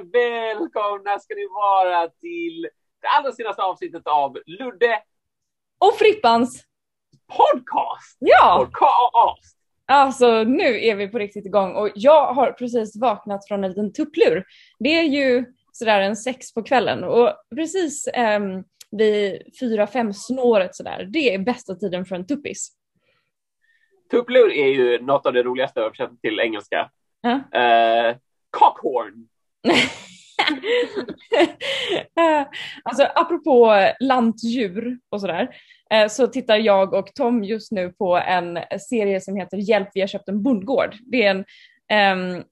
välkomna, ska ni vara till det allra senaste avsnittet av Ludde Och Frippans! podcast. Ja! Podcast. Alltså nu är vi på riktigt igång och jag har precis vaknat från en liten tupplur. Det är ju sådär en sex på kvällen och precis um, vid fyra, fem snåret sådär, det är bästa tiden för en tuppis. Tupplur är ju något av det roligaste översatt till engelska. Ja. Uh, cockhorn. alltså apropå lantdjur och sådär, eh, så tittar jag och Tom just nu på en serie som heter Hjälp vi har köpt en bondgård. Det är en, um,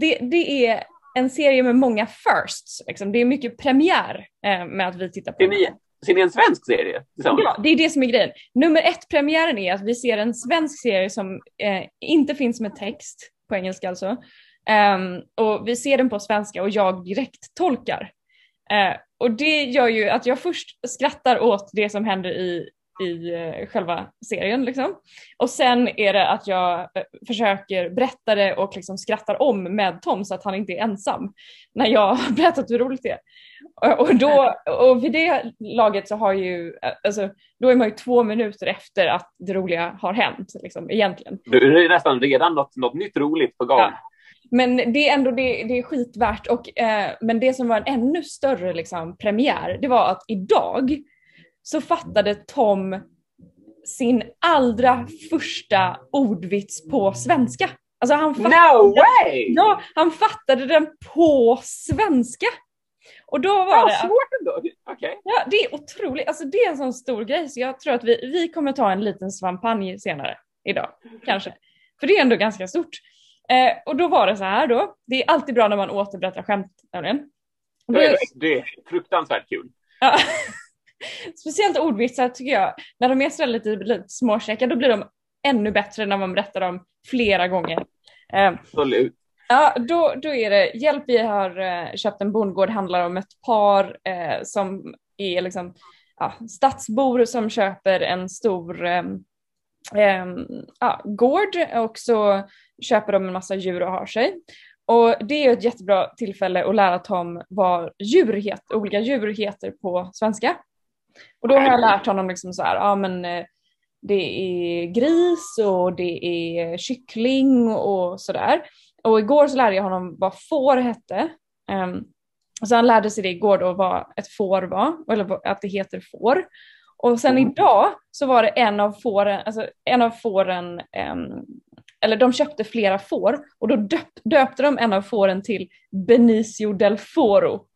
det, det, är en serie med många firsts, liksom. det är mycket premiär eh, med att vi tittar på ni, ser ni en svensk serie? Ja, det är det som är grejen. Nummer ett premiären är att vi ser en svensk serie som eh, inte finns med text, på engelska alltså, Um, och vi ser den på svenska och jag direkt tolkar. Uh, och det gör ju att jag först skrattar åt det som händer i, i uh, själva serien liksom. Och sen är det att jag uh, försöker berätta det och liksom skrattar om med Tom så att han inte är ensam när jag har berättat hur roligt det är. Och, då, och vid det laget så har ju, alltså, då är man ju två minuter efter att det roliga har hänt liksom, egentligen. Du är nästan redan något, något nytt roligt på gång. Ja. Men det är ändå det, det är skitvärt. Och, eh, men det som var en ännu större liksom, premiär, det var att idag så fattade Tom sin allra första ordvits på svenska. Alltså han fattade, no way! Ja, han fattade den på svenska. Och då var ja, det... svårt ändå. Okay. Ja, det är otroligt. Alltså det är en sån stor grej så jag tror att vi, vi kommer ta en liten svampanje senare idag, kanske. För det är ändå ganska stort. Eh, och då var det så här då, det är alltid bra när man återberättar skämt nämligen. Det är, det är fruktansvärt kul. Ja. Speciellt ordvitsar tycker jag, när de är så lite, lite småkäcka då blir de ännu bättre när man berättar dem flera gånger. Eh, Absolut. Ja, då, då är det Hjälp vi har eh, köpt en bondgård handlar om ett par eh, som är liksom ja, stadsbor som köper en stor eh, ja, gård och så köper de en massa djur och har sig. Och det är ett jättebra tillfälle att lära Tom vad djur heter, olika djur heter på svenska. Och då har jag lärt honom liksom så här, ja men eh, det är gris och det är kyckling och sådär. Och igår så lärde jag honom vad får hette. Um, så han lärde sig det igår då vad ett får var, eller att det heter får. Och sen mm. idag så var det en av fåren, alltså en av fåren, um, eller de köpte flera får och då döp, döpte de en av fåren till Benicio del Foro.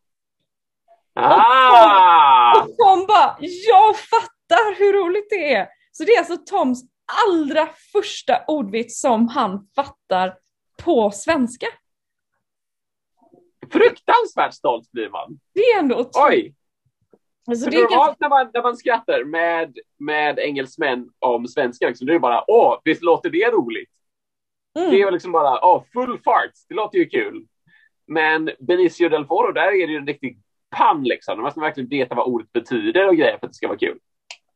Ah! Och Tom bara, jag fattar hur roligt det är! Så det är alltså Toms allra första ordvits som han fattar på svenska. Fruktansvärt stolt blir man. Det är ändå otroligt. Oj! Alltså, det är normalt när, man, när man skrattar med, med engelsmän om svenska, liksom, det är bara åh, visst låter det roligt? Mm. Det är liksom bara åh, full fart, det låter ju kul. Men Benicio del Foro, där är det ju en riktig pann liksom. Man måste verkligen veta vad ordet betyder och grejer för att det ska vara kul.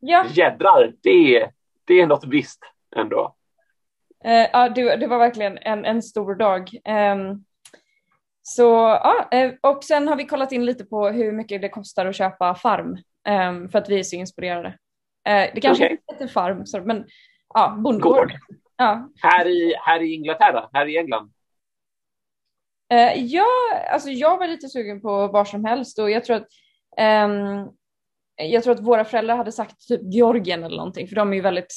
Ja. Jädrar, det, det är något visst ändå. Uh, ja, det, det, var verkligen en, en stor dag. Um, så ja, uh, och sen har vi kollat in lite på hur mycket det kostar att köpa farm um, för att vi är så inspirerade. Uh, det kanske okay. inte heter farm, så, men ja, bondgård. Ja. Här, i, här i Inglaterra, här i England. ja, alltså jag var lite sugen på var som helst och jag tror att um, jag tror att våra föräldrar hade sagt typ Georgien eller någonting för de är ju väldigt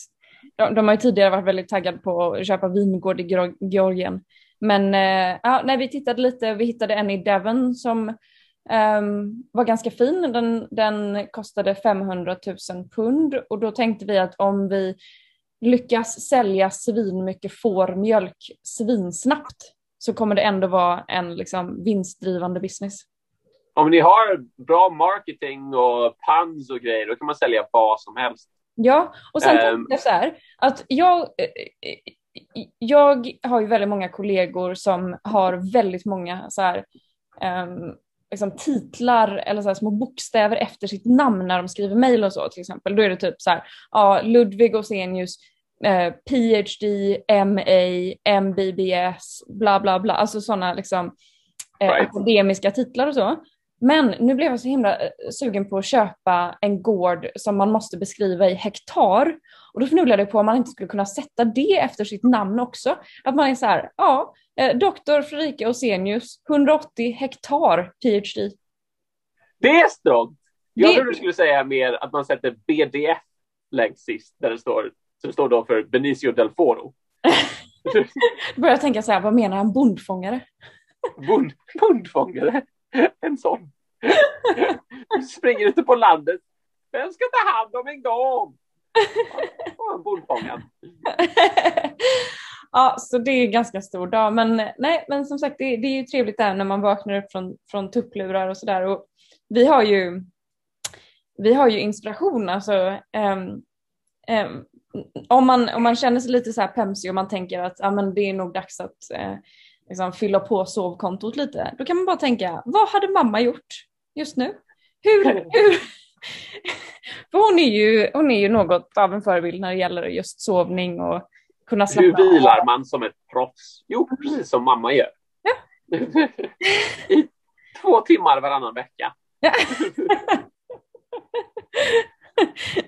de, de har ju tidigare varit väldigt taggade på att köpa vingård i Georgien. Men eh, ja, när vi tittade lite, vi hittade en i Devon som um, var ganska fin. Den, den kostade 500 000 pund och då tänkte vi att om vi lyckas sälja svin mycket fårmjölk svinsnabbt så kommer det ändå vara en liksom, vinstdrivande business. Om ni har bra marketing och pans och grejer, då kan man sälja vad som helst. Ja, och sen um, tänkte jag så här att jag, eh, jag har ju väldigt många kollegor som har väldigt många så här, um, liksom titlar eller så små bokstäver efter sitt namn när de skriver mejl och så till exempel. Då är det typ så här, ja, Ludvig Osenius, eh, PhD, MA, MBBS, bla bla bla, alltså sådana liksom eh, right. akademiska titlar och så. Men nu blev jag så himla eh, sugen på att köpa en gård som man måste beskriva i hektar. Och då funderade jag på om man inte skulle kunna sätta det efter sitt namn också. Att man är så här, ja, eh, doktor Fredrika Osenius, 180 hektar PhD. Det är strångt! Jag det... trodde du skulle säga mer att man sätter BDF längst sist, där det står, som står då för Benicio del Foro. Börjar tänka så här, vad menar han, bondfångare? Bond, bondfångare? En sån. Springer ute på landet. Vem ska ta hand om en gam? En bondfångare. ja, så det är en ganska stor dag. Men nej, men som sagt, det, det är ju trevligt där när man vaknar upp från, från tupplurar och sådär. Vi har ju vi har ju inspiration, alltså um, um, om, man, om man känner sig lite så här pemsig och man tänker att ah, men det är nog dags att uh, liksom fylla på sovkontot lite, då kan man bara tänka, vad hade mamma gjort just nu? Hur, hur? För hon är, ju, hon är ju något av en förebild när det gäller just sovning och kunna slappna Hur vilar man som ett proffs? Jo, precis som mamma gör. Ja. I två timmar varannan vecka. Ja.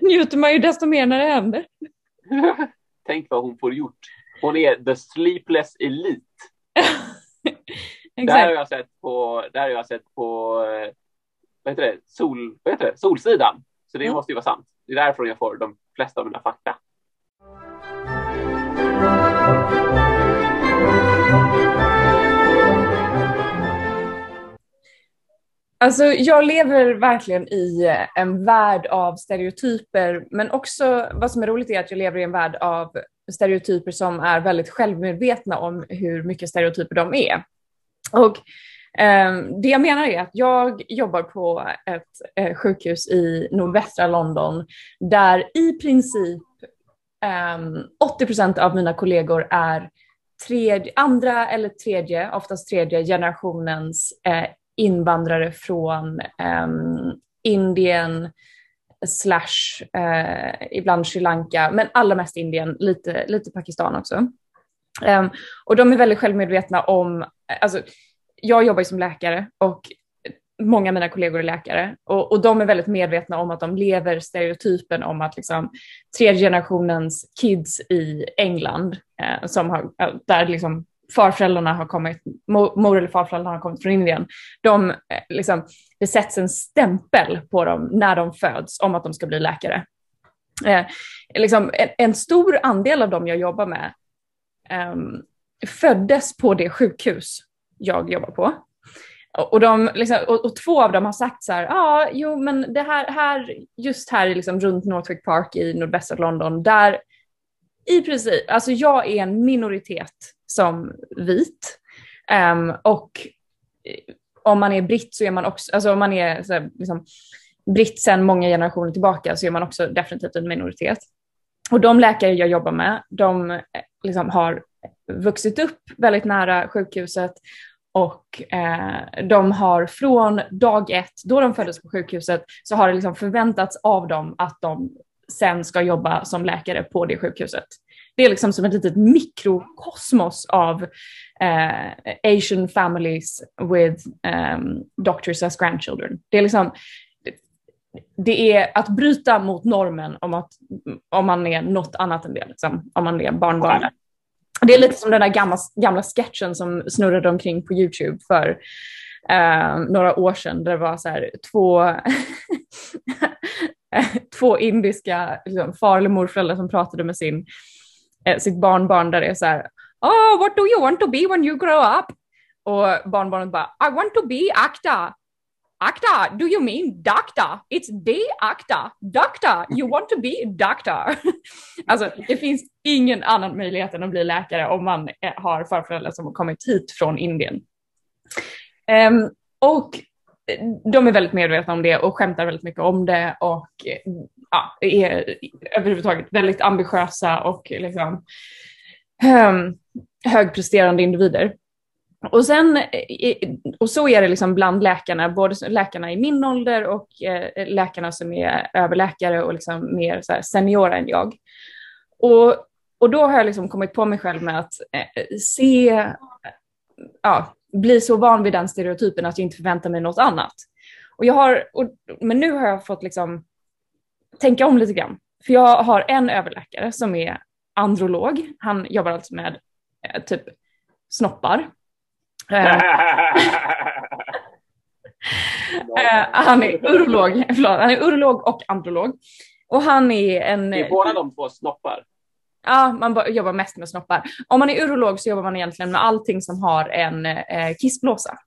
Njuter man ju desto mer när det händer. Tänk vad hon får gjort. Hon är the sleepless elite. Exakt. Där har jag sett på, där har jag sett på vad heter det? Sol, vad heter det? Solsidan. Så det mm. måste ju vara sant. Det är därifrån jag får de flesta av mina fakta. Alltså jag lever verkligen i en värld av stereotyper, men också vad som är roligt är att jag lever i en värld av stereotyper som är väldigt självmedvetna om hur mycket stereotyper de är. Och ehm, det jag menar är att jag jobbar på ett eh, sjukhus i nordvästra London där i princip ehm, 80 procent av mina kollegor är tredje, andra eller tredje, oftast tredje generationens eh, invandrare från ehm, Indien slash eh, ibland Sri Lanka, men allra mest Indien, lite, lite Pakistan också. Um, och de är väldigt självmedvetna om, alltså jag jobbar ju som läkare och många av mina kollegor är läkare och, och de är väldigt medvetna om att de lever stereotypen om att liksom tredje generationens kids i England eh, som har, där liksom farföräldrarna har kommit, mor eller farföräldrarna har kommit från Indien, de, eh, liksom, det sätts en stämpel på dem när de föds om att de ska bli läkare. Eh, liksom, en, en, stor andel av dem jag jobbar med Ehm, föddes på det sjukhus jag jobbar på. Och, de, liksom, och, och, två av dem har sagt så här, ja, ah, jo men det här, här just här liksom runt Northwick Park i nordvästra London, där i princip, alltså jag är en minoritet som vit. Um, och eh, om man är britt så är man också, alltså om man är så här, liksom, britt sedan många generationer tillbaka så är man också definitivt en minoritet. Och de läkare jag jobbar med, de eh, liksom har vuxit upp väldigt nära sjukhuset och eh, de har från dag ett, då de föddes på sjukhuset, så har det liksom förväntats av dem att de sen ska jobba som läkare på det sjukhuset. Det är liksom som ett litet mikrokosmos av eh, Asian families with um, doctors as grandchildren. Det är liksom det är att bryta mot normen om, att, om man är något annat än det, liksom, om man är barnbarn. Det är lite som den där gamla, gamla sketchen som snurrade omkring på YouTube för uh, några år sedan. Där det var så här, två, två indiska liksom, far eller morföräldrar som pratade med sin eh, sitt barnbarn där det är så här, oh, what do you want to be when you grow up? Och barnbarnet bara, I want to be actor. Akta, do you mean doctor? It's the actor. Doctor, you want to be doctor. alltså det finns ingen annan möjlighet än att bli läkare om man har farföräldrar som har kommit hit från Indien. Um, och eh, de är väldigt medvetna om det och skämtar väldigt mycket om det och eh, ja, är överhuvudtaget väldigt ambitiösa och liksom, um, högpresterande individer. Och, sen, eh, och så är det liksom bland läkarna, både läkarna i min ålder och eh, läkarna som är överläkare och liksom mer så seniora än jag. Och, och då har jag liksom kommit på mig själv med att eh, se ja, bli så van vid den stereotypen att jag inte förväntar mig något annat. Och jag har, och, men nu har jag fått liksom tänka om lite grann. För jag har en överläkare som är androlog. Han jobbar alltså med eh, typ snoppar. Eh, eh, han är urolog, förlåt, han är urolog och androlog. Och han är en... Det är båda de två snoppar. Ja, man jobbar mest med snoppar. Om man är urolog så jobbar man egentligen med allting som har en eh, kissblåsa.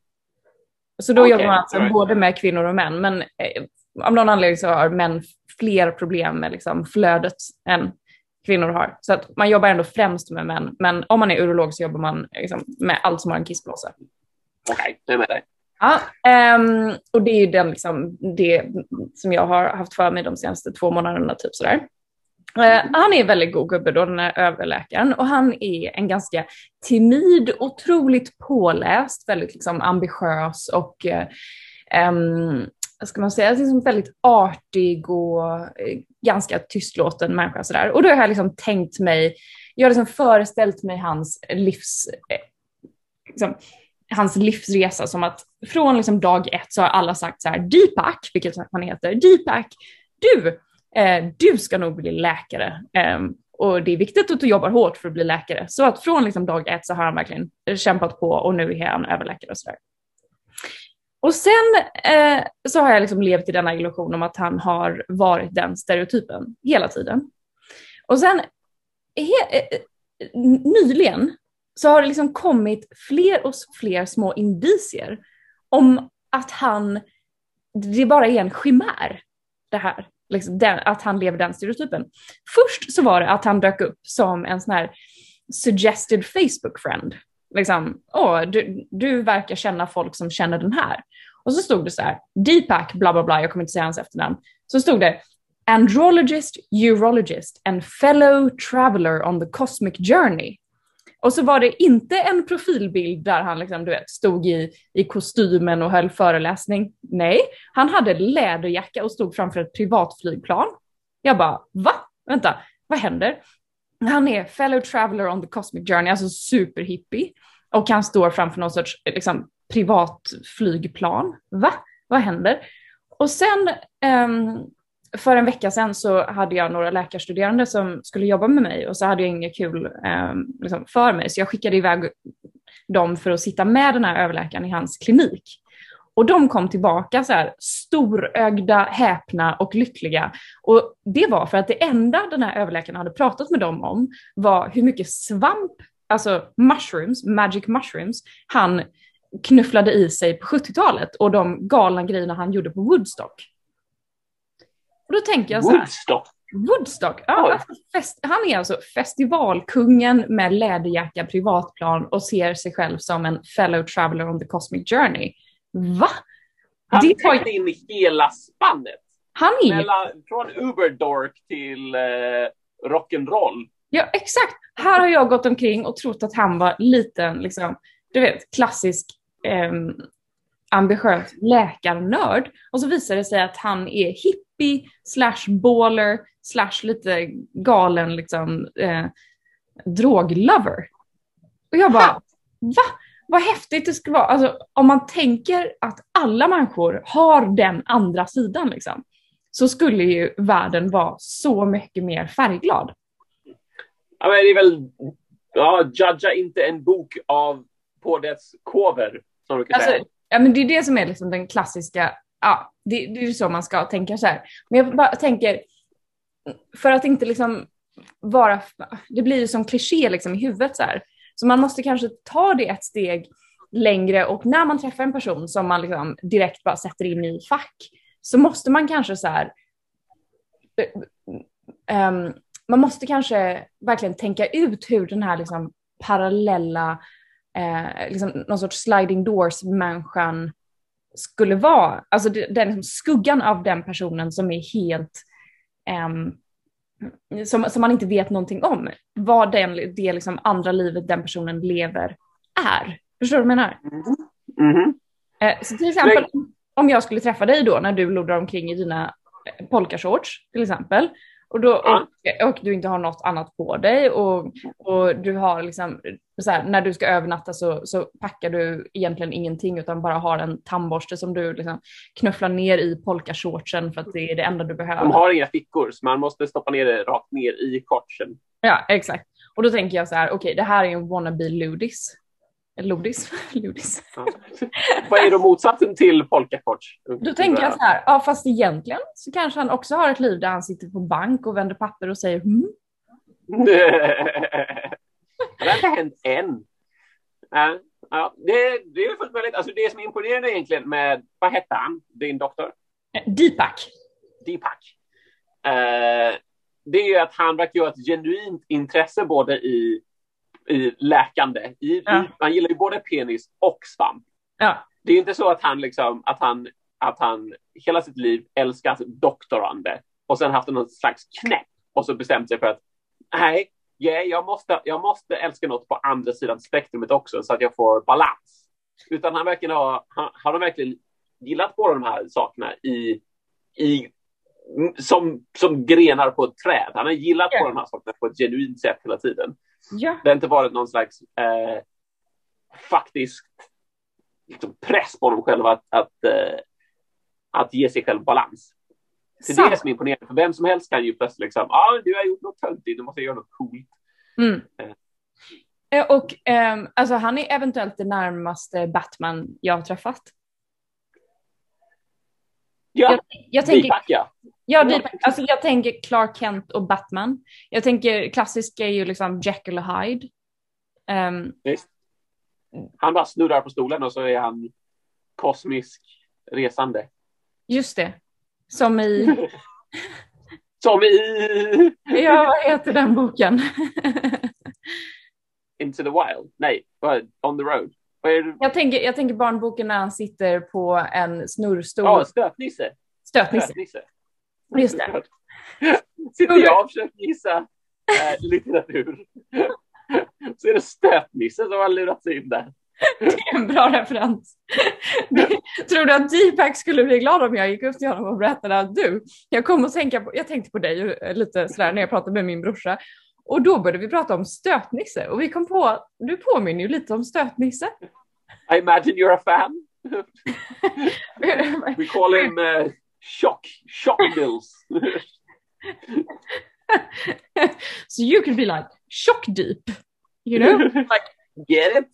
Så då okay, jobbar man alltså right. både med kvinnor och män, men eh, av någon anledning så har män fler problem med liksom, flödet än kvinnor har. Så att man jobbar ändå främst med män, men om man är urolog så jobbar man liksom, med allt som har en kissblåsa. Okej, okay, jag är med dig. Ja, um, och det är ju den, liksom, det som jag har haft för mig de senaste två månaderna. Typ sådär. Uh, han är väldigt god gubbe då, den här överläkaren, och han är en ganska timid, otroligt påläst, väldigt liksom, ambitiös och uh, um, ska man säga, liksom väldigt artig och eh, ganska tystlåten människa. Sådär. Och då har jag liksom tänkt mig, jag har liksom föreställt mig hans livs, eh, liksom, hans livsresa som att från liksom dag ett så har alla sagt så här, Deepak, vilket han heter, Deepak, du, eh, du ska nog bli läkare. Eh, och det är viktigt att du jobbar hårt för att bli läkare. Så att från liksom dag ett så har han verkligen kämpat på och nu är han överläkare och sådär. Och sen eh, så har jag liksom levt i denna illusion om att han har varit den stereotypen hela tiden. Och sen he, eh, nyligen så har det liksom kommit fler och fler små indicier om att han, det bara är en chimär det här, liksom den, att han lever den stereotypen. Först så var det att han dök upp som en sån här suggested Facebook friend. Liksom, åh, du, du verkar känna folk som känner den här. Och så stod det så här, Deepak, bla bla bla, jag kommer inte säga hans efternamn. Så stod det, andrologist, urologist and fellow traveler on the cosmic journey. Och så var det inte en profilbild där han liksom, du vet, stod i, i kostymen och höll föreläsning. Nej, han hade läderjacka och stod framför ett privatflygplan. Jag bara, va? Vänta, vad händer? Han är fellow traveler on the cosmic journey, alltså superhippie. Och han står framför någon sorts liksom, privatflygplan. Va? Vad händer? Och sen ehm, för en vecka sedan så hade jag några läkarstuderande som skulle jobba med mig och så hade jag inget kul ehm, liksom för mig så jag skickade iväg dem för att sitta med den här överläkaren i hans klinik. Och de kom tillbaka så här storögda, häpna och lyckliga. Och det var för att det enda den här överläkaren hade pratat med dem om var hur mycket svamp, alltså mushrooms, magic mushrooms, han knufflade i sig på 70-talet och de galna grejerna han gjorde på Woodstock. Och då tänker jag så här. Woodstock? Woodstock, ja, fest, han är alltså festivalkungen med läderjacka, privatplan och ser sig själv som en fellow traveler on the cosmic journey. Va? Han täckte in hela spannet. Han är... Mellan, från Uberdork till eh, rock'n'roll. Ja, exakt. Här har jag gått omkring och trott att han var liten, liksom, du vet, klassisk eh, ambitiös läkarnörd. Och så visar det sig att han är hippie slash baller slash lite galen liksom eh, droglover. Och jag bara, va? Vad häftigt det skulle vara. Alltså, om man tänker att alla människor har den andra sidan liksom, så skulle ju världen vara så mycket mer färgglad. Ja, men det är väl, ja, judga inte en bok av på dess cover, som du kan alltså, säga. Ja, men det är det som är liksom den klassiska, ja, det, det är så man ska tänka så här. Men jag bara tänker, för att inte liksom vara, det blir ju som kliché liksom i huvudet så här. Så man måste kanske ta det ett steg längre och när man träffar en person som man liksom direkt bara sätter in i fack så måste man kanske så här, um, man måste kanske verkligen tänka ut hur den här liksom parallella eh, liksom någon sorts sliding doors-människan skulle vara. Alltså den liksom skuggan av den personen som är helt, eh, som, som man inte vet någonting om. Vad den, det liksom andra livet den personen lever är. Förstår du vad jag menar? Mm. Mm. Eh, så till exempel om jag skulle träffa dig då när du loddar omkring i dina eh, polkashorts till exempel och, då, och, och, du inte har något annat på dig och, och du har liksom, så här, när du ska övernatta så, så packar du egentligen ingenting utan bara har en tandborste som du liksom knufflar ner i polkashortsen för att det är det enda du behöver. De har inga fickor så man måste stoppa ner det rakt ner i shortsen. Ja, exakt. Och då tänker jag så här, okej, okay, det här är en wannabe ludis. Lodis. Lodis. Ja. Vad är då motsatsen till polkashorts? Då tänker jag så här, ja fast egentligen så kanske han också har ett liv där han sitter på bank och vänder papper och säger hmm. det har inte hänt än. Ja, ja, det, det är fullt möjligt. Alltså det som är imponerande egentligen med, vad hette han, din doktor? Deepak. Deepak. Uh, det är ju att han verkar ha ett genuint intresse både i i läkande. I, ja. Man gillar ju både penis och svamp. Ja. Det är inte så att han, liksom, att, han, att han hela sitt liv älskat doktorande och sen haft någon slags knäpp och så bestämt sig för att nej, yeah, jag, måste, jag måste älska något på andra sidan spektrumet också så att jag får balans. Utan han verkligen har, han, han har verkligen gillat båda de här sakerna i, i som, som grenar på ett träd. Han har gillat yeah. på de här sakerna på ett genuint sätt hela tiden. Ja. Det har inte varit någon slags eh, faktisk liksom, press på honom själv att, att, eh, att ge sig själv balans. Så det är det som är imponerande, för vem som helst kan ju plötsligt liksom, ja, ah, du har gjort något töntigt, du måste göra något coolt. Mm. Eh. eh och um, alltså, han är eventuellt det närmaste Batman jag har träffat. Ja, jag, jag tänker, Deepak, ja. Ja, Deepak, alltså jag tänker Clark Kent och Batman. Jag tänker klassiska är ju liksom Jekyll och Hyde. Um. Han bara snurrar på stolen och så är han kosmisk resande. Just det. Som i... Som i... ja, vad heter den boken? Into the wild? Nej, On the road. Jag tänker, jag tänker barnboken när han sitter på en snurrstol. Ja, Stötnisse. Stötnisse. Stötnisse. Just det. Sitter jag och försöker gissa äh, litteratur. Så är det Stötnisse som har lurats in där. Det är en bra referens. Tror du att Deepak skulle bli glad om jag gick upp till honom och berättade att du, jag kom att tänka på, jag tänkte på dig lite sådär när jag pratade med min brorsa och då började vi prata om Stötnisse och vi kom på, du påminner ju lite om Stötnisse. I imagine you're a fan. we call him uh, Shock, Shock Bills. so you can be like shock deep, you know? Like get it,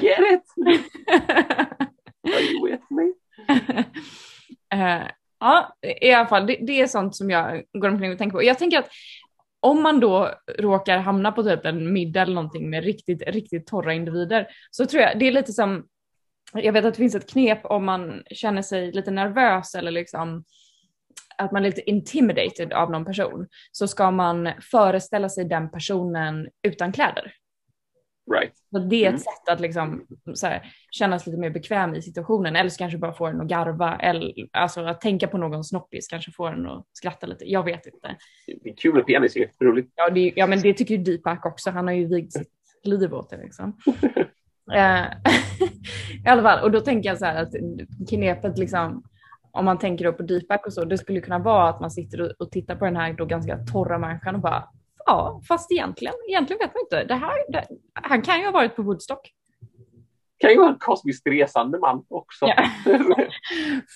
get it. Are you with me? Uh, ja, i alla fall, det, det, är sånt som jag går omkring och tänker på. Jag tänker att om man då råkar hamna på typ en middag eller någonting med riktigt, riktigt torra individer så tror jag det är lite som, jag vet att det finns ett knep om man känner sig lite nervös eller liksom att man är lite intimidated av någon person så ska man föreställa sig den personen utan kläder. Right. Så det är ett mm. sätt att liksom, här, känna sig lite mer bekväm i situationen eller så kanske bara få en att garva eller alltså att tänka på någon snoppis kanske får en att skratta lite. Jag vet inte. Det är kul med penis ju, roligt. Ja, det, ja, men det tycker ju Deepak också. Han har ju vigt sitt liv åt det liksom. uh, I alla fall, och då tänker jag så här att knepet liksom om man tänker då på Deepak och så, det skulle kunna vara att man sitter och, och tittar på den här då ganska torra människan och bara Ja, fast egentligen, egentligen vet man inte. Det här, det, han kan ju ha varit på Woodstock. Kan ju vara en kosmiskt resande man också. Yeah.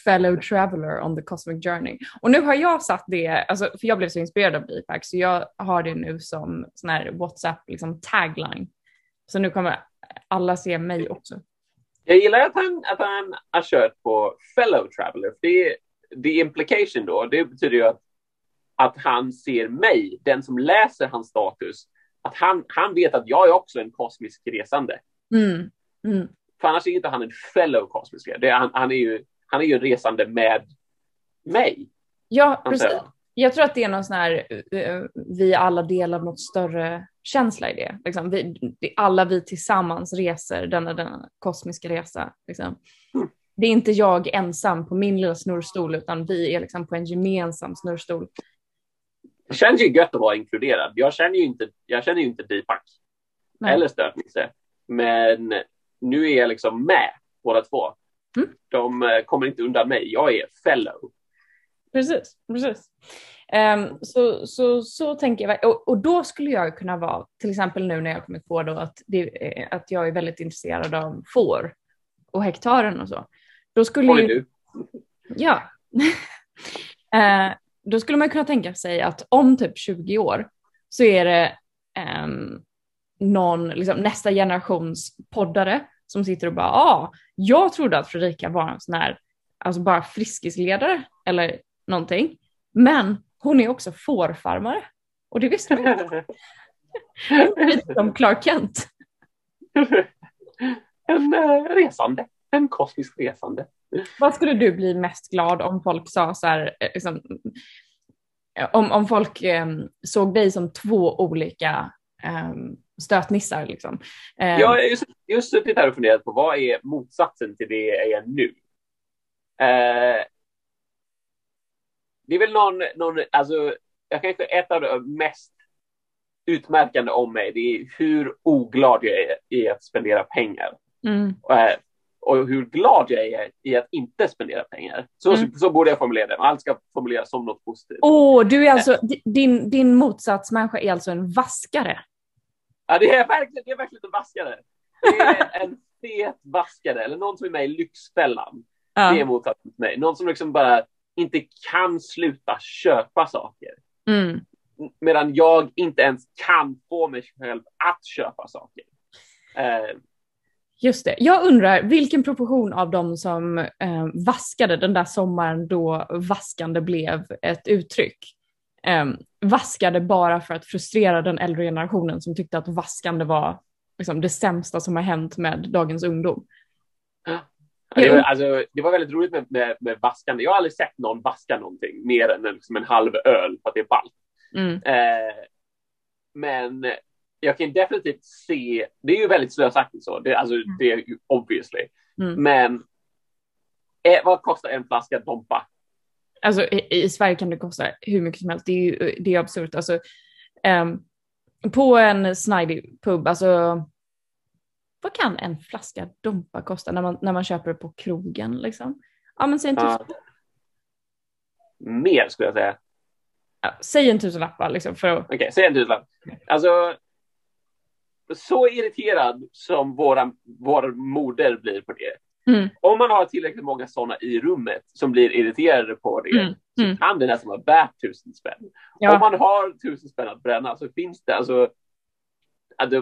Fellow traveler on the cosmic journey. Och nu har jag satt det, alltså, för jag blev så inspirerad av Deepak, så jag har det nu som sån här WhatsApp liksom, tagline. Så nu kommer alla se mig också. Jag gillar att han, att han har kört på fellow traveler. Det, the implication då, det betyder ju att att han ser mig, den som läser hans status, att han, han vet att jag är också en kosmisk resande. Mm. Mm. För annars är inte han en fellow kosmisk resande. Han, han, är ju, han är ju en resande med mig. Ja, precis. Jag tror att det är någon sån här, uh, vi alla delar något större känsla i det. Liksom, vi, alla vi tillsammans reser denna, denna kosmiska resa. Liksom. Mm. Det är inte jag ensam på min lilla snurrstol utan vi är liksom på en gemensam snurrstol det känns ju gött att vara inkluderad. Jag känner ju inte, jag känner ju inte Deepak eller Stötnisse, men nu är jag liksom med båda två. Mm. De eh, kommer inte undan mig. Jag är fellow. Precis, precis. Um, så, så, så tänker jag, och, och, då skulle jag kunna vara, till exempel nu när jag kommit på då att, det, att jag är väldigt intresserad av får och hektaren och så. Då skulle Oj, ju, Ja. uh, då skulle man kunna tänka sig att om typ 20 år så är det um, någon, liksom, nästa generations poddare som sitter och bara, ja, ah, jag trodde att Fredrika var en sån här, alltså bara friskisledare eller någonting. Men hon är också fårfarmare. Och det visste jag inte. Lite som Clark Kent. en uh, resande, en kosmisk resande. Vad skulle du bli mest glad om folk sa så här, eh, liksom, om, om folk um, såg dig som två olika um, stötnissar liksom. Um, jag har just, just suttit här och funderat på vad är motsatsen till det jag är nu? Det är väl någon, någon alltså, jag kanske ett av de mest utmärkande om mig, det är hur oglad jag är i att spendera pengar. Mm. Och, eh, och, hur glad jag är i att inte spendera pengar. Så, mm. så, så, borde jag formulera det. Allt ska formuleras som något positivt. Oh, du är alltså, din, din motsatsmänniska är alltså en vaskare? Ja, det är verkligen, det är verkligen en vaskare. Det är en fet vaskare, eller någon som är med i Lyxfällan. Ja. Det är motsatsen till mig. Någon som liksom bara inte kan sluta köpa saker. Mm. Medan jag inte ens kan få mig själv att köpa saker. Eh. Just det. Jag undrar vilken proportion av dem som eh, vaskade den där sommaren då vaskande blev ett uttryck eh, vaskade bara för att frustrera den äldre generationen som tyckte att vaskande var liksom, det sämsta som har hänt med dagens ungdom. Det var, alltså, det var väldigt roligt med, med, med, vaskande. Jag har aldrig sett någon vaska någonting mer än liksom en halv öl för att det är ballt. Mm. Eh, men jag kan definitivt se, det är ju väldigt slösaktigt så, det, alltså, mm. det är ju obviously. Mm. Men eh, vad kostar en flaska Dompa? Alltså i, i, Sverige kan det kosta hur mycket som helst, det är ju det är absurt. Alltså, um, på en snidey pub, alltså vad kan en flaska Dompa kosta när man, när man köper det på krogen liksom? Ja men säg en tusen. Ja. Mer skulle jag säga. Ja, säg en tusenlapp liksom för att... Okej, okay, säg en tusenlapp. Alltså, så irriterad som våra, vår moder blir på det. Mm. Om man har tillräckligt många sådana i rummet som blir irriterade på det mm. så mm. kan det nästan vara värt tusen spänn. Ja. Om man har tusen spänn att bränna så finns det Alltså,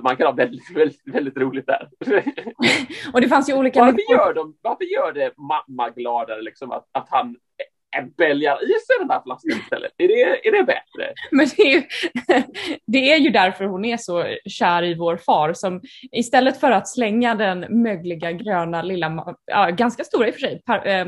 man kan ha väldigt, väldigt, väldigt roligt där. och det fanns ju olika... Varför gör, de, varför gör det mamma gladare liksom att, att han bälgar i sig den här flaskan istället? Är det, är det bättre? Men det är, ju, det är ju därför hon är så kär i vår far som istället för att slänga den mögliga gröna lilla, ja, ganska stora i och för sig, par, eh,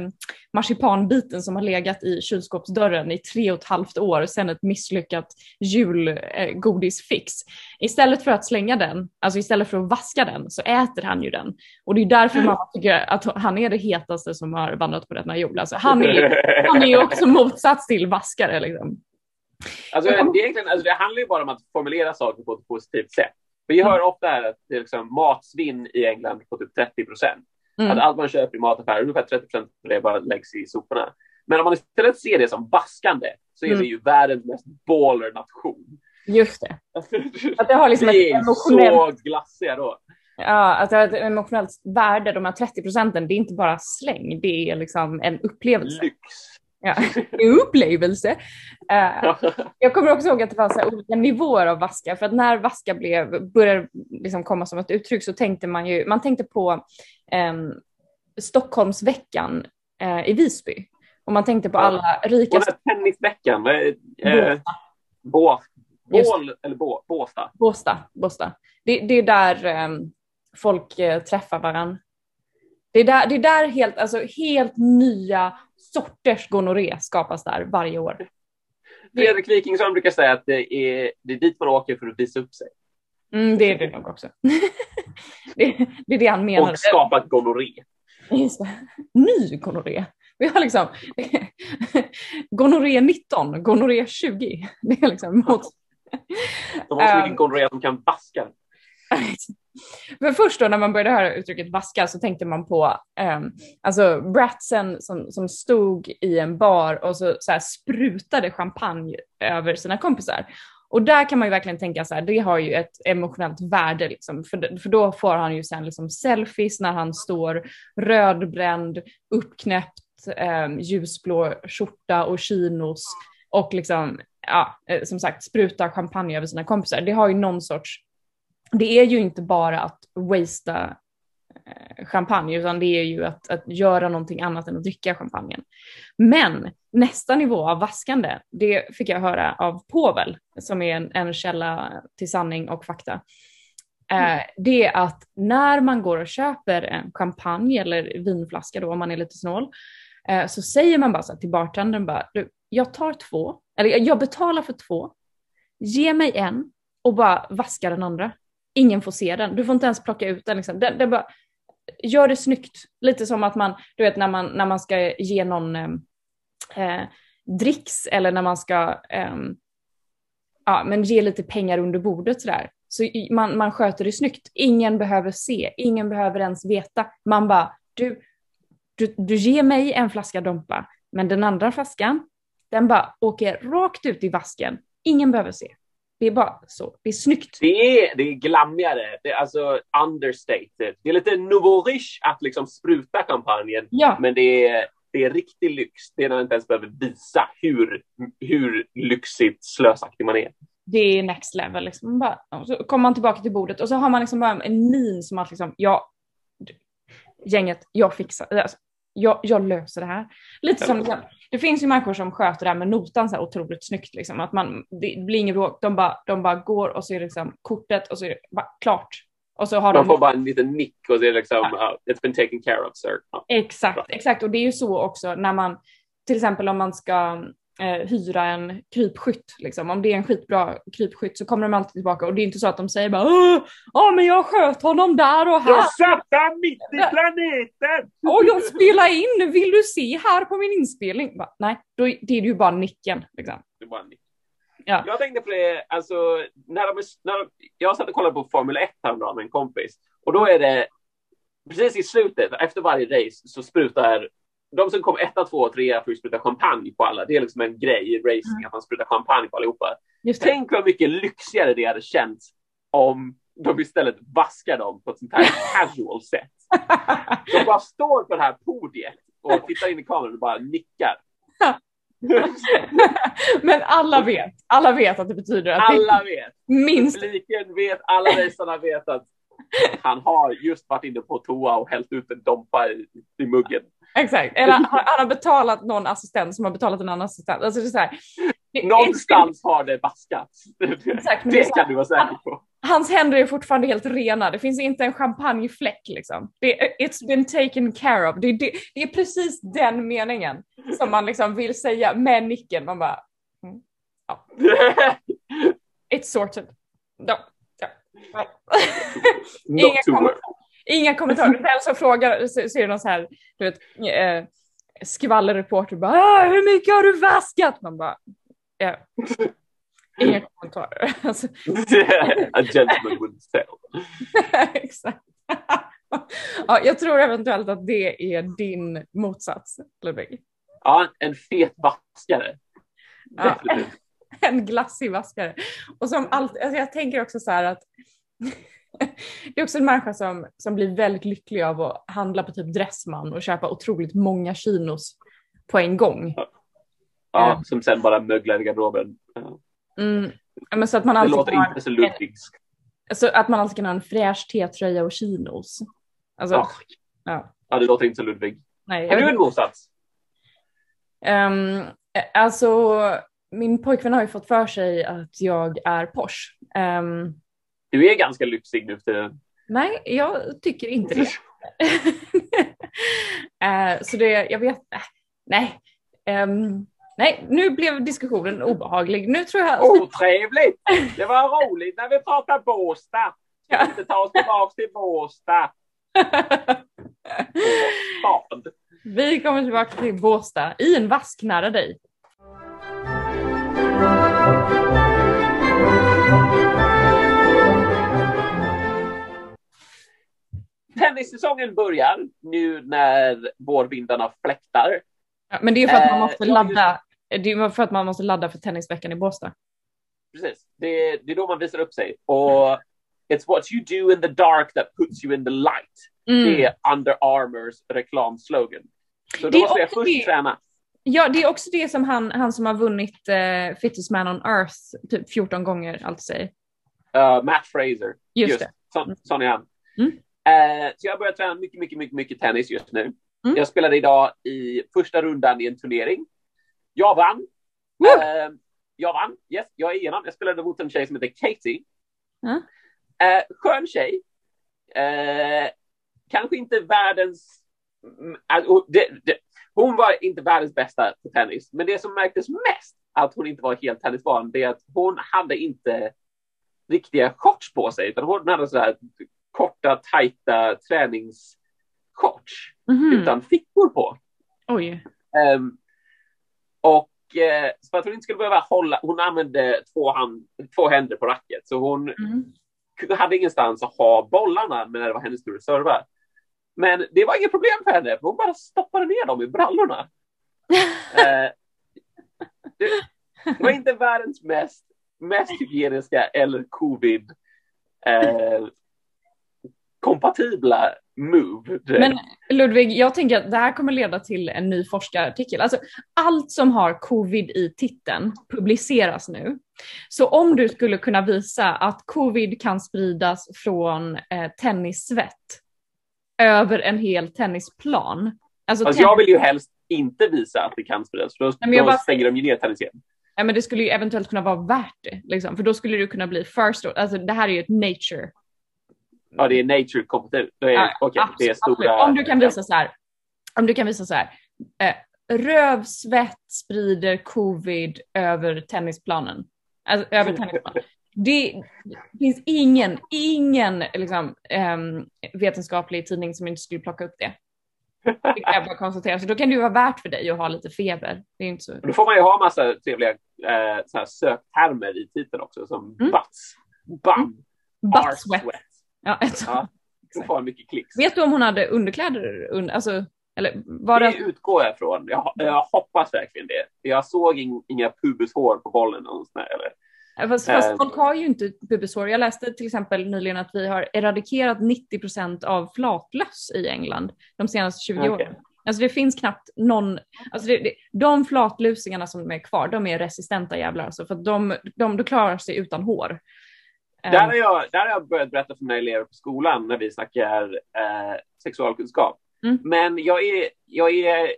marsipanbiten som har legat i kylskåpsdörren i tre och ett halvt år sedan ett misslyckat julgodisfix. Eh, istället för att slänga den, alltså istället för att vaska den så äter han ju den. Och det är därför man tycker att han är det hetaste som har vandrat på denna jord. Alltså han, är, han är ju också motsats till vaskare. Liksom. Alltså, det, egentligen, alltså, det handlar ju bara om att formulera saker på ett positivt sätt. Vi hör mm. ofta här att det är liksom matsvinn i England på typ 30 procent. Mm. Att allt man köper i mataffärer, ungefär 30 procent av det bara läggs i soporna. Men om man istället ser det som vaskande så är mm. vi ju världens mest baller-nation. Just det. Att det har liksom vi är emotionellt... så glassiga då. Ja, att det har ett emotionellt värde, de här 30 procenten, det är inte bara släng, det är liksom en upplevelse. Lyx. Ja, upplevelse. Uh, jag kommer också ihåg att det fanns olika nivåer av vaska, för att när vaska blev, började liksom komma som ett uttryck så tänkte man ju, man tänkte på um, Stockholmsveckan uh, i Visby. Och man tänkte på alla rika... Tennisveckan, eh, Båstad. Bål eller bå, Båstad? Båstad. Båstad. Det, det är där um, folk uh, träffar varandra. Det är där, det är där helt, alltså, helt nya sorters gonorré skapas där varje år. Fredrik Wikingsson brukar säga att det är, det är dit man åker för att visa upp sig. Mm, det är det nog också. det, det, är det han menar. Och skapa gonorré. Just det. Ny gonorré. Vi har liksom gonorré 19, gonorré 20. Det är liksom mot... De har så mycket gonorré att de kan vaska. Men först då när man började höra uttrycket vaska så tänkte man på um, alltså bratsen som, som stod i en bar och så, så här, sprutade champagne över sina kompisar. Och där kan man ju verkligen tänka så här, det har ju ett emotionellt värde liksom, för, för då får han ju sen liksom selfies när han står rödbränd, uppknäppt, um, ljusblå skjorta och chinos och liksom, ja, eh, som sagt sprutar champagne över sina kompisar. Det har ju någon sorts, det är ju inte bara att wastea eh, champagne, utan det är ju att, att göra någonting annat än att dricka champagnen. Men nästa nivå av vaskande, det fick jag höra av Povel, som är en, en källa till sanning och fakta. Mm. det är att när man går och köper en champagne eller vinflaska då om man är lite snål, eh, så säger man bara så till bartendern bara, du, jag tar två, eller jag betalar för två, ge mig en och bara vaska den andra. Ingen får se den, du får inte ens plocka ut den. Liksom. den, den bara, gör det snyggt, lite som att man, du vet när man, när man ska ge någon eh, eh dricks eller när man ska eh, ja, men ge lite pengar under bordet sådär. Så man, man sköter det snyggt. Ingen behöver se, ingen behöver ens veta. Man bara, du, du, du ger mig en flaska Dompa, men den andra flaskan, den bara åker rakt ut i vasken. Ingen behöver se. Det är bara så. Det är snyggt. Det är, det är glammigare. Det är alltså understated. Det är lite nouveau riche att liksom spruta kampanjen, ja. men det är, det är riktig lyx. Det är när man inte ens behöver visa hur, hur lyxigt slösaktig man är. Det är next level. Liksom. Bara, så kommer man tillbaka till bordet och så har man liksom bara en min som att liksom, ja, gänget, jag fixar, alltså, jag, jag löser det här. Lite som, liksom, det finns ju människor som sköter det här med notan så här otroligt snyggt liksom, att man, det blir inget bråk, de bara, de bara går och så är det liksom kortet och så är det bara klart. Och så har Man de... får bara en liten nick och det är liksom, ja. uh, it's been taken care of sir. Ja. Exakt, Bra. exakt och det är ju så också när man, till exempel om man ska eh, hyra en krypskytt. Liksom. Om det är en skitbra krypskytt så kommer de alltid tillbaka och det är inte så att de säger bara ja men jag sköt honom där och här. Jag satt där mitt i planeten! Och jag spelade in, vill du se här på min inspelning? Bara, Nej, då, det är ju bara nicken. Liksom. Det är bara nick. Ja. Jag tänkte på det, alltså, när de, när de, jag satt och kollade på Formel 1 häromdagen med en kompis och då är det precis i slutet, efter varje race, så sprutar de som kom etta, två och trea får ju spruta champagne på alla. Det är liksom en grej i racing mm. att man sprutar champagne på allihopa. Tänk vad mycket lyxigare det hade känts om de istället vaskar dem på ett sånt här casual sätt. De bara står på det här podiet och tittar in i kameran och bara nickar. Men alla vet, alla vet att det betyder att alla det vet. minst. Publiken vet, alla racerna vet att han har just varit inne på toa och hällt ut en dompa i, i muggen. Exakt, eller han, han, har betalat någon assistent som har betalat en annan assistent. Alltså det är så här, Någonstans har det vaskats. Exakt, det kan du vara säker på. Hans händer är fortfarande helt rena, det finns inte en champagnefläck liksom. Det, it's been taken care of. Det, det, det, är precis den meningen som man liksom vill säga med nicken. Man bara, mm, ja. It's sorted. No. Ja. Inga, kommentarer. Inga kommentarer. Sen så frågar, så, så är det någon så här, du vet, eh, skvallerreporter bara ah, “Hur mycket har du vaskat?” Man bara ja. Inga kommentarer. Alltså. A gentleman would tell. Exakt. ja, jag tror eventuellt att det är din motsats, Ludvig. Ja, en fet vaskare. Ja, en glassig vaskare. Och som alltid, alltså jag tänker också så här att det är också en människa som, som blir väldigt lycklig av att handla på typ Dressman och köpa otroligt många chinos på en gång. Ja, ja uh, som sen bara möglar i garderoben. Mm, men så att man alltid det låter inte så ludvigskt. Alltså att man alltid kan ha en fräsch T-tröja och chinos. Alltså, oh. ja. ja, det låter inte så Ludvig. Nej, Har du en motsats? Um, alltså, min pojkvän har ju fått för sig att jag är Porsche. Um, du är ganska lyxig nu för Nej, jag tycker inte det. uh, så det, jag vet, nej. Um, nej, nu blev diskussionen obehaglig. Nu tror jag... Otrevligt! Det var roligt när vi pratade Båstad. Ska ja. inte ta oss tillbaka till Båstad? Båstad. Vi kommer tillbaka till Båstad i en vask nära dig. Tennissäsongen börjar nu när vårvindarna fläktar. Ja, men det är för att man eh, måste ladda. Det är för att man måste ladda för tennisveckan i Båstad. Precis, det, det är då man visar upp sig. Och it's what you do in the dark that puts you in the light. Mm. Det är Under Armours reklamslogan. Så då måste jag först det. träna. Ja, det är också det som han, han som har vunnit uh, Fittest Man on Earth typ 14 gånger alltid säger. Uh, Matt Fraser. Just, just det. Så, sån är han. Mm. Uh, så jag börjar träna mycket, mycket, mycket, mycket tennis just nu. Mm. Jag spelade idag i första rundan i en turnering. Jag vann. Uh, jag vann. Yes, jag är igenom. Jag spelade mot en tjej som heter Katie. Mm. Uh, skön tjej. Uh, kanske inte världens... Uh, det, det, hon var inte världens bästa på tennis, men det som märktes mest att hon inte var helt tennisvan, det är att hon hade inte riktiga shorts på sig, utan hon hade sådär korta, tajta träningsshorts mm -hmm. utan fickor på. Oj. Um, och uh, för att hon inte skulle behöva hålla, hon använde två, hand, två händer på racket, så hon mm. hade ingenstans att ha bollarna när det var hennes tur att serva. Men det var inget problem för henne, för hon bara stoppade ner dem i brallorna. uh, det, det var inte världens mest mest hygieniska eller covid eh, kompatibla move. Men Ludvig, jag tänker att det här kommer leda till en ny forskarartikel. Alltså, allt som har covid i titeln publiceras nu. Så om du skulle kunna visa att covid kan spridas från eh, tennissvett över en hel tennisplan. Alltså, alltså jag vill ju helst inte visa att det kan spridas, för då, då bara... stänger de ju ner tennis igen. Ja, men det skulle ju eventuellt kunna vara värt det, liksom. för då skulle det kunna bli first, alltså det här är ju ett nature. Ja, det är nature kompetitivt. Ja, okay, det är stora... Om du kan visa så här, om du kan visa så här, eh, rövsvett sprider covid över tennisplanen. Alltså, över tennisplanen. Det, finns ingen, ingen liksom, eh, vetenskaplig tidning som inte skulle plocka upp det. Det kan jag bara konstatera. Så då kan det ju vara värt för dig att ha lite feber. Det är inte så... Då får man ju ha massa trevliga eh, söktermer i titeln också som mm. butts, bum, mm. butt sweat. Ja, ja, får man mycket klicks. Vet du om hon hade underkläder under, alltså, eller var det... det utgår jag från. Jag, jag hoppas verkligen det. Jag såg in, inga pubishår på bollen eller Fast, fast eh. folk har ju inte pubishår. Jag läste till exempel nyligen att vi har eradikerat 90 procent av flatlöss i England de senaste 20 okay. åren. Alltså det finns knappt någon, alltså det, det, de flatlusingarna som är kvar, de är resistenta jävlar alltså, för att de, de, de klarar sig utan hår. Där har, jag, där har jag börjat berätta för mina elever på skolan när vi snackar eh, sexualkunskap. Mm. Men jag är, jag är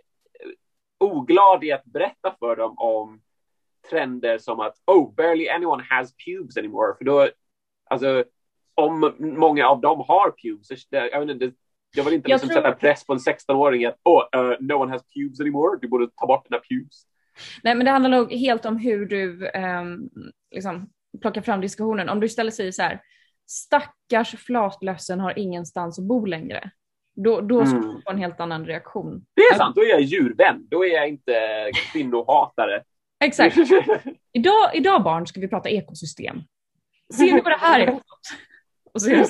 oglad i att berätta för dem om trender som att oh, barely anyone has pubes anymore. För då, alltså, om många av dem har pubes, det, jag, vet inte, jag vill inte liksom tror... sätta press på en 16-åring att oh, uh, no one has pubes anymore, du borde ta bort dina pubes. Nej, men det handlar nog helt om hur du um, liksom, plockar fram diskussionen. Om du istället säger så här, stackars flatlössen har ingenstans att bo längre. Då, då skulle mm. du få en helt annan reaktion. Det är sant, då är jag djurvän. Då är jag inte kvinnohatare. Exakt. Idag, idag barn ska vi prata ekosystem. Ser ni vad det här är? Och så är det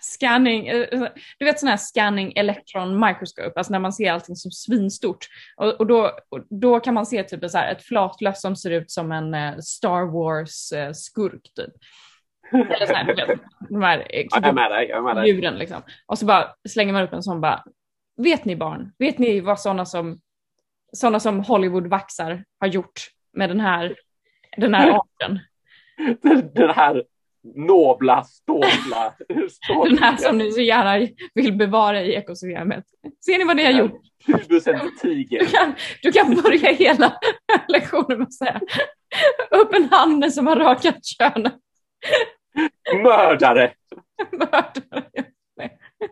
scanning, eh, du vet sån här scanning electron microscope, alltså när man ser allting som svinstort. Och, och, då, och då kan man se typ så här, ett flatlöss som ser ut som en uh, Star Wars uh, skurk typ. Eller så här, vet, de här jag är med dig, jag är med dig. djuren liksom. Och så bara slänger man upp en sån bara, vet ni barn, vet ni vad sådana som, såna som Hollywood-vaxar har gjort med den här, den här arten. Den här nobla, ståtla. Den här som ni så gärna vill bevara i ekosystemet. Ser ni vad ni har gjort? Hubusen tiger. Du kan, du kan börja hela lektionen med att säga upp en hand som har rakat könet. Mördare. Mördare.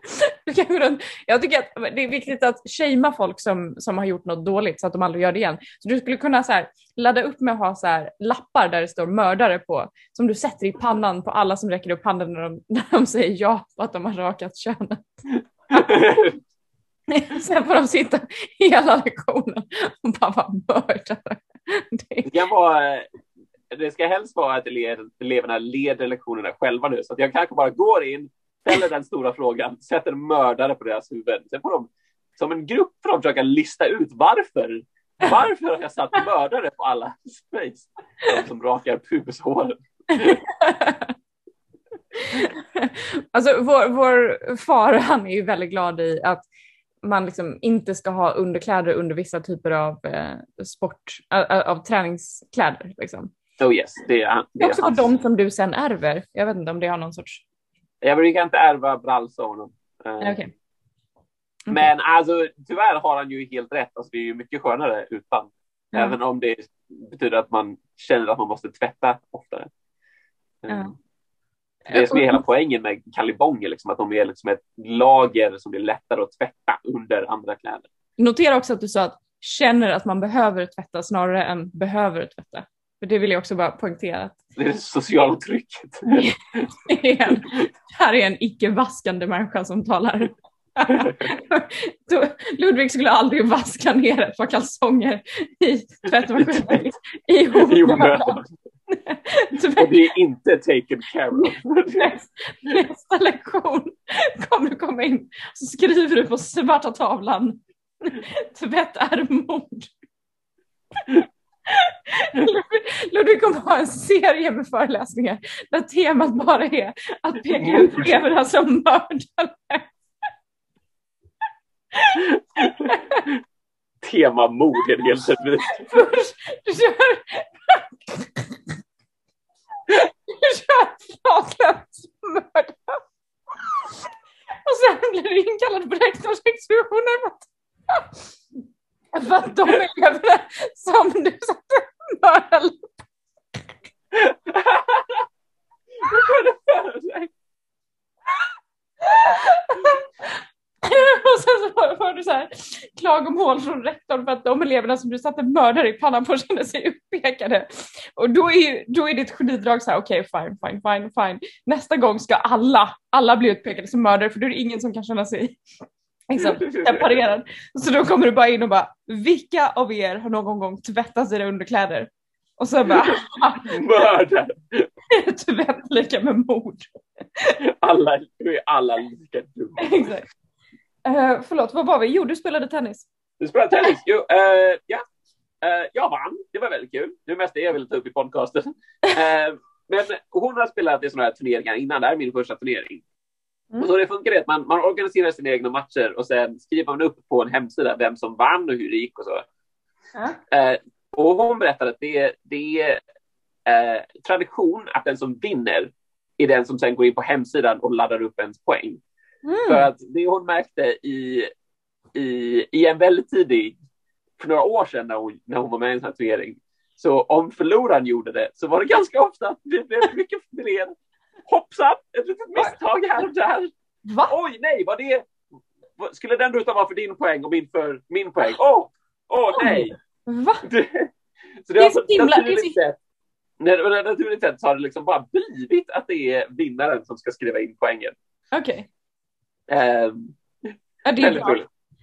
Jag tycker att det är viktigt att shamea folk som, som har gjort något dåligt så att de aldrig gör det igen. Så du skulle kunna så här, ladda upp med att ha så här, lappar där det står mördare på som du sätter i pannan på alla som räcker upp handen när de, när de säger ja på att de har rakat könet. Sen får de sitta hela lektionen och bara vara mördare. Det... kan vara det ska helst vara att eleverna leder lektionerna själva nu, så att jag kanske bara går in, ställer den stora frågan, sätter mördare på deras huvud. Sen får de som en grupp får de försöka lista ut varför. Varför har jag satt mördare på alla face? De som rakar pubeshåren. alltså vår, vår far han är ju väldigt glad i att man liksom inte ska ha underkläder under vissa typer av eh, sport, av, av träningskläder. Liksom. Oh yes, det är, det är också hans. de som du sen ärver. Jag vet inte om det har någon sorts... Jag brukar inte ärva brallor. Uh, okay. okay. Men alltså tyvärr har han ju helt rätt. Alltså, det är ju mycket skönare utan. Mm. Även om det betyder att man känner att man måste tvätta oftare. Mm. Det är som är hela poängen med kalibonger, liksom, att de är liksom ett lager som blir lättare att tvätta under andra kläder. Notera också att du sa att känner att man behöver tvätta snarare än behöver tvätta. För det vill jag också bara poängtera. Det är det sociala trycket. det, är en, det här är en icke-vaskande människa som talar. Ludvig skulle aldrig vaska ner ett par kalsonger i tvättmaskinen i onödan. Och det är inte taken care of. Nästa, nästa lektion kommer du komma in så skriver du på svarta tavlan tvätt är mord. Ludvig kommer ha en serie med föreläsningar där temat bara är att peka ut eleverna som mördare. Tema mord är helt rätt. Först, du kör... Du kör flatlönsmördare. Och sen blir du inkallad på rektorsexpeditionen för att de eleverna som du satte mördade. Du kunde för sig. och sen så får du så här klagomål från rektorn för att de eleverna som du satte mördare i pannan på kände sig utpekade. Och då är, då är ditt genidrag så här, okej okay, fine, fine, fine, fine. Nästa gång ska alla, alla bli utpekade som mördare för då är det ingen som kan känna sig liksom, separerad. Så då kommer du bara in och bara, vilka av er har någon gång tvättat sina underkläder? Och så bara, mördare! Tvätt lika med mord. Alla, är alla lika dumma. Exakt. Uh, förlåt, vad var vi? Jo, du spelade tennis. Du spelade tennis? Jo, uh, ja. Uh, jag vann. Det var väldigt kul. Det är mest det jag ville ta upp i podcasten. Men hon har spelat i sådana här turneringar innan. Det här är min första turnering. Mm. Och så det funkar det att man, man organiserar sina egna matcher och sen skriver man upp på en hemsida vem som vann och hur det gick och så. Mm. och hon berättade att det, det är tradition att den som vinner är den som sen går in på hemsidan och laddar upp ens poäng. Mm. För att det hon märkte i, i, i en väldigt tidig, för några år sedan när hon, när hon var med i en sån här turnering, så om förloraren gjorde det så var det ganska ofta att det blev mycket fler hoppsan, ett litet misstag här och där. Va? Oj, nej, var det, skulle den rutan vara för din poäng och min för min poäng? Åh, oh, oh, nej. Va? Det, så det, det är så himla... Naturligt sett, naturligt sett så har det liksom bara blivit att det är vinnaren som ska skriva in poängen. Okej. Okay. Um, ja, det är bra.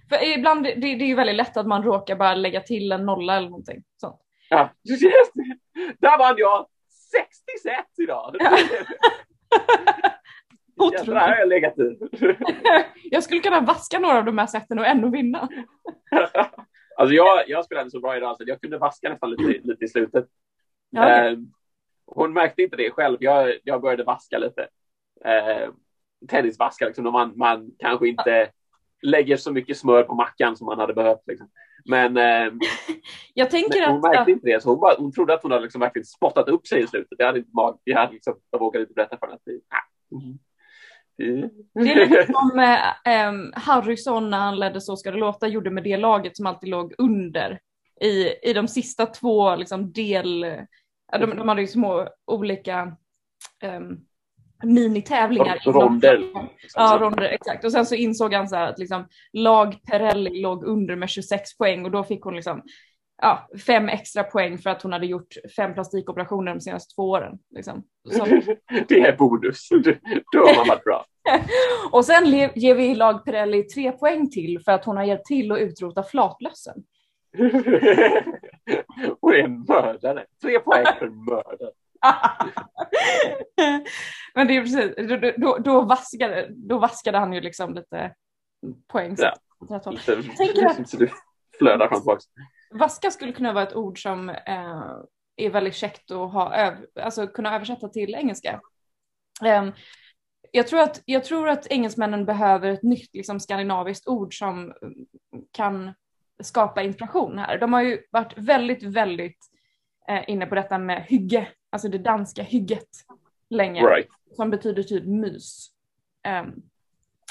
För ibland det, det är ju väldigt lätt att man råkar bara lägga till en nolla eller någonting. Sånt. Ja, där vann jag 60 set idag. Ja. Jävlar har jag legat i. jag skulle kunna vaska några av de här sätten och ändå vinna. alltså jag, jag spelade så bra idag så jag kunde vaska nästan lite, lite i slutet. Ja, okay. uh, hon märkte inte det själv. Jag, jag började vaska lite. Uh, tennisvaskar, liksom, man, man kanske inte lägger så mycket smör på mackan som man hade behövt. Liksom. Men, eh, jag tänker men hon att, märkte inte det, så hon, bara, hon trodde att hon hade liksom verkligen spottat upp sig i slutet. Jag, hade inte mag, jag, hade liksom, jag vågade inte berätta för henne. Att det, mm. Det är lite som eh, Harrison när han ledde Så ska det låta gjorde med det laget som alltid låg under i, i de sista två liksom, del... De, de hade ju små olika um, minitävlingar. Ronder. Ja, ronder, exakt. Och sen så insåg han så att liksom, lag Perelli låg under med 26 poäng och då fick hon liksom ja, fem extra poäng för att hon hade gjort fem plastikoperationer de senaste två åren. Liksom. Det är bonus, då har man varit bra. och sen ger vi lag Perelli tre poäng till för att hon har hjälpt till att utrota flatlössen. hon är en mördare. Tre poäng för mördare. Men det är precis, då, då, då, vaskade, då vaskade han ju liksom lite poäng. Ja. Tänker att flödar fram tillbaka. Vaska skulle kunna vara ett ord som eh, är väldigt käckt att ha, öv, alltså kunna översätta till engelska. Eh, jag, tror att, jag tror att engelsmännen behöver ett nytt liksom, skandinaviskt ord som kan skapa inspiration här. De har ju varit väldigt, väldigt eh, inne på detta med hygge, alltså det danska hygget länge, right. som betyder typ mys. Um,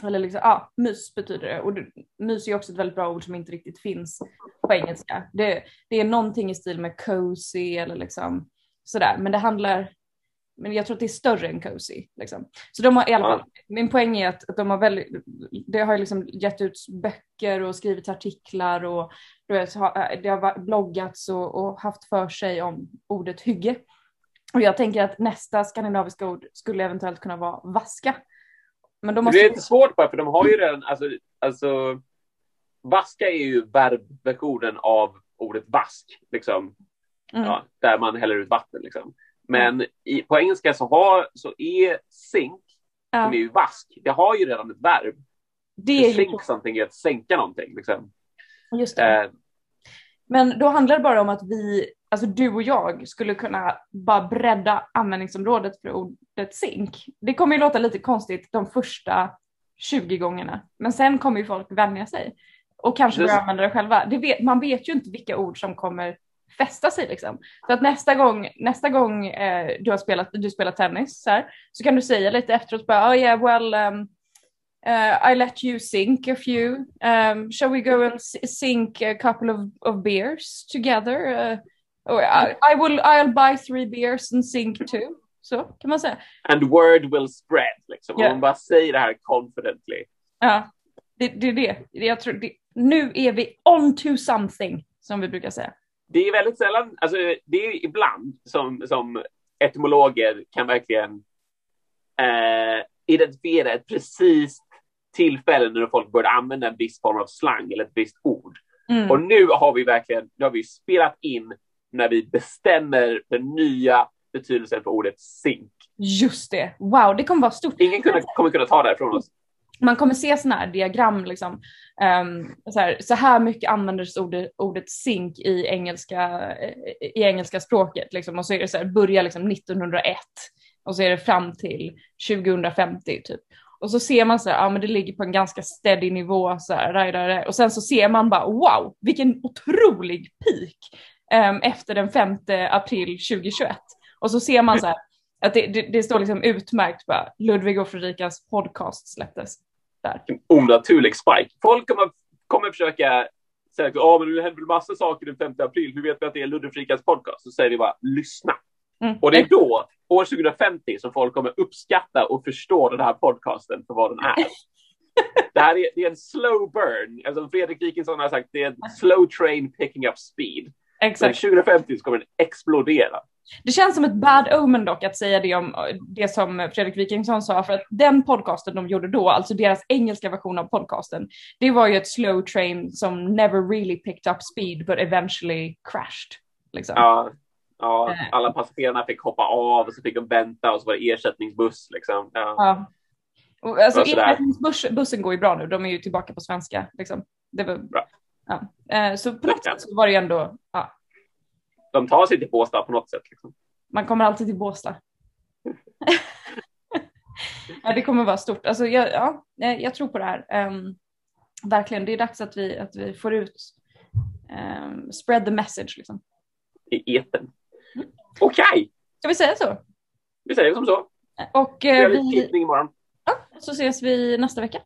eller liksom, ja, mys betyder det. Och mys är också ett väldigt bra ord som inte riktigt finns på engelska. Det, det är någonting i stil med cozy eller liksom sådär, men det handlar, men jag tror att det är större än cozy. Liksom. Så de har i alla fall, min poäng är att, att de har väldigt, det har liksom gett ut böcker och skrivit artiklar och vet, det har bloggats och, och haft för sig om ordet hygge. Och jag tänker att nästa skandinaviska ord skulle eventuellt kunna vara vaska. Men de måste... Det är lite svårt bara för de har ju redan, alltså, alltså vaska är ju verbversionen av ordet vask, liksom. Mm. Ja, där man häller ut vatten liksom. Men i, på engelska så, har, så är sink, ja. som är ju vask, det har ju redan ett verb. Det är sink ju... something är att sänka någonting. Liksom. Just det. Eh. Men då handlar det bara om att vi, alltså du och jag, skulle kunna bara bredda användningsområdet för ordet sink. Det kommer ju låta lite konstigt de första 20 gångerna, men sen kommer ju folk vänja sig och kanske börja använda det själva. Det vet, man vet ju inte vilka ord som kommer fästa sig liksom. Så att nästa gång, nästa gång eh, du har spelat, du spelar tennis så, här, så kan du säga lite efteråt bara, oh yeah well um, uh, I let you sink a few. Um, shall we go and sink a couple of, of beers together? Uh, oh, I, I, will, I'll buy three beers and sink two. Så kan man säga. And word will spread, liksom. Yeah. Om man bara säger det här confidently. Ja, det är det, det. Jag tror det. Nu är vi on to something, som vi brukar säga det är väldigt sällan, alltså det är ibland som, som etymologer kan verkligen eh, identifiera ett precis tillfälle när folk börjar använda en viss form av slang eller ett visst ord. Mm. Och nu har vi verkligen, nu har vi spelat in när vi bestämmer den nya betydelsen för ordet sink. Just det, wow, det kommer vara stort. Ingen kunna, kommer kunna ta det från oss man kommer se sådana här diagram, liksom, um, så, här, så här mycket användes ordet, ordet sink i engelska, i engelska språket. Liksom, och så är det så här, börjar liksom 1901 och så är det fram till 2050 typ. Och så ser man så här, ja men det ligger på en ganska steady nivå så här, och sen så ser man bara wow, vilken otrolig peak um, efter den 5 april 2021. Och så ser man så här, att det, det, det står liksom utmärkt bara, Ludvig och Fredrikas podcast släpptes där. En onaturlig spike. Folk kommer, kommer försöka säga att oh, men det händer massa saker den 5 april. Hur vet vi att det är Ludvig Frikas podcast? Så säger vi bara lyssna. Mm. Och det är då, år 2050, som folk kommer uppskatta och förstå den här podcasten för vad den är. det här är, det är en slow burn. Alltså Fredrik Wikingsson har sagt det är en slow train picking up speed. Exakt. Men 2050 så kommer den explodera. Det känns som ett bad omen dock att säga det om det som Fredrik Wikingsson sa, för att den podcasten de gjorde då, alltså deras engelska version av podcasten, det var ju ett slow train som never really picked up speed but eventually crashed. Liksom. Ja, ja, eh. alla passagerarna fick hoppa av och så fick de vänta och så var det ersättningsbuss. Liksom. Ja. ja. Och, alltså, ersättningsbussen går ju bra nu, de är ju tillbaka på svenska. Liksom. Det var bra. Ja. Eh, så på något sätt så var det ju ändå, ja. De tar sig till Båstad på något sätt. Liksom. Man kommer alltid till Båstad. ja, det kommer vara stort. Alltså, jag, ja, jag tror på det här. Um, verkligen, det är dags att vi, att vi får ut, um, spread the message liksom. I eten. Mm. Okej! Okay. Ska vi säga så? Vi säger som så. Och uh, vi... imorgon. Ja, så ses vi nästa vecka.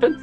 Fint.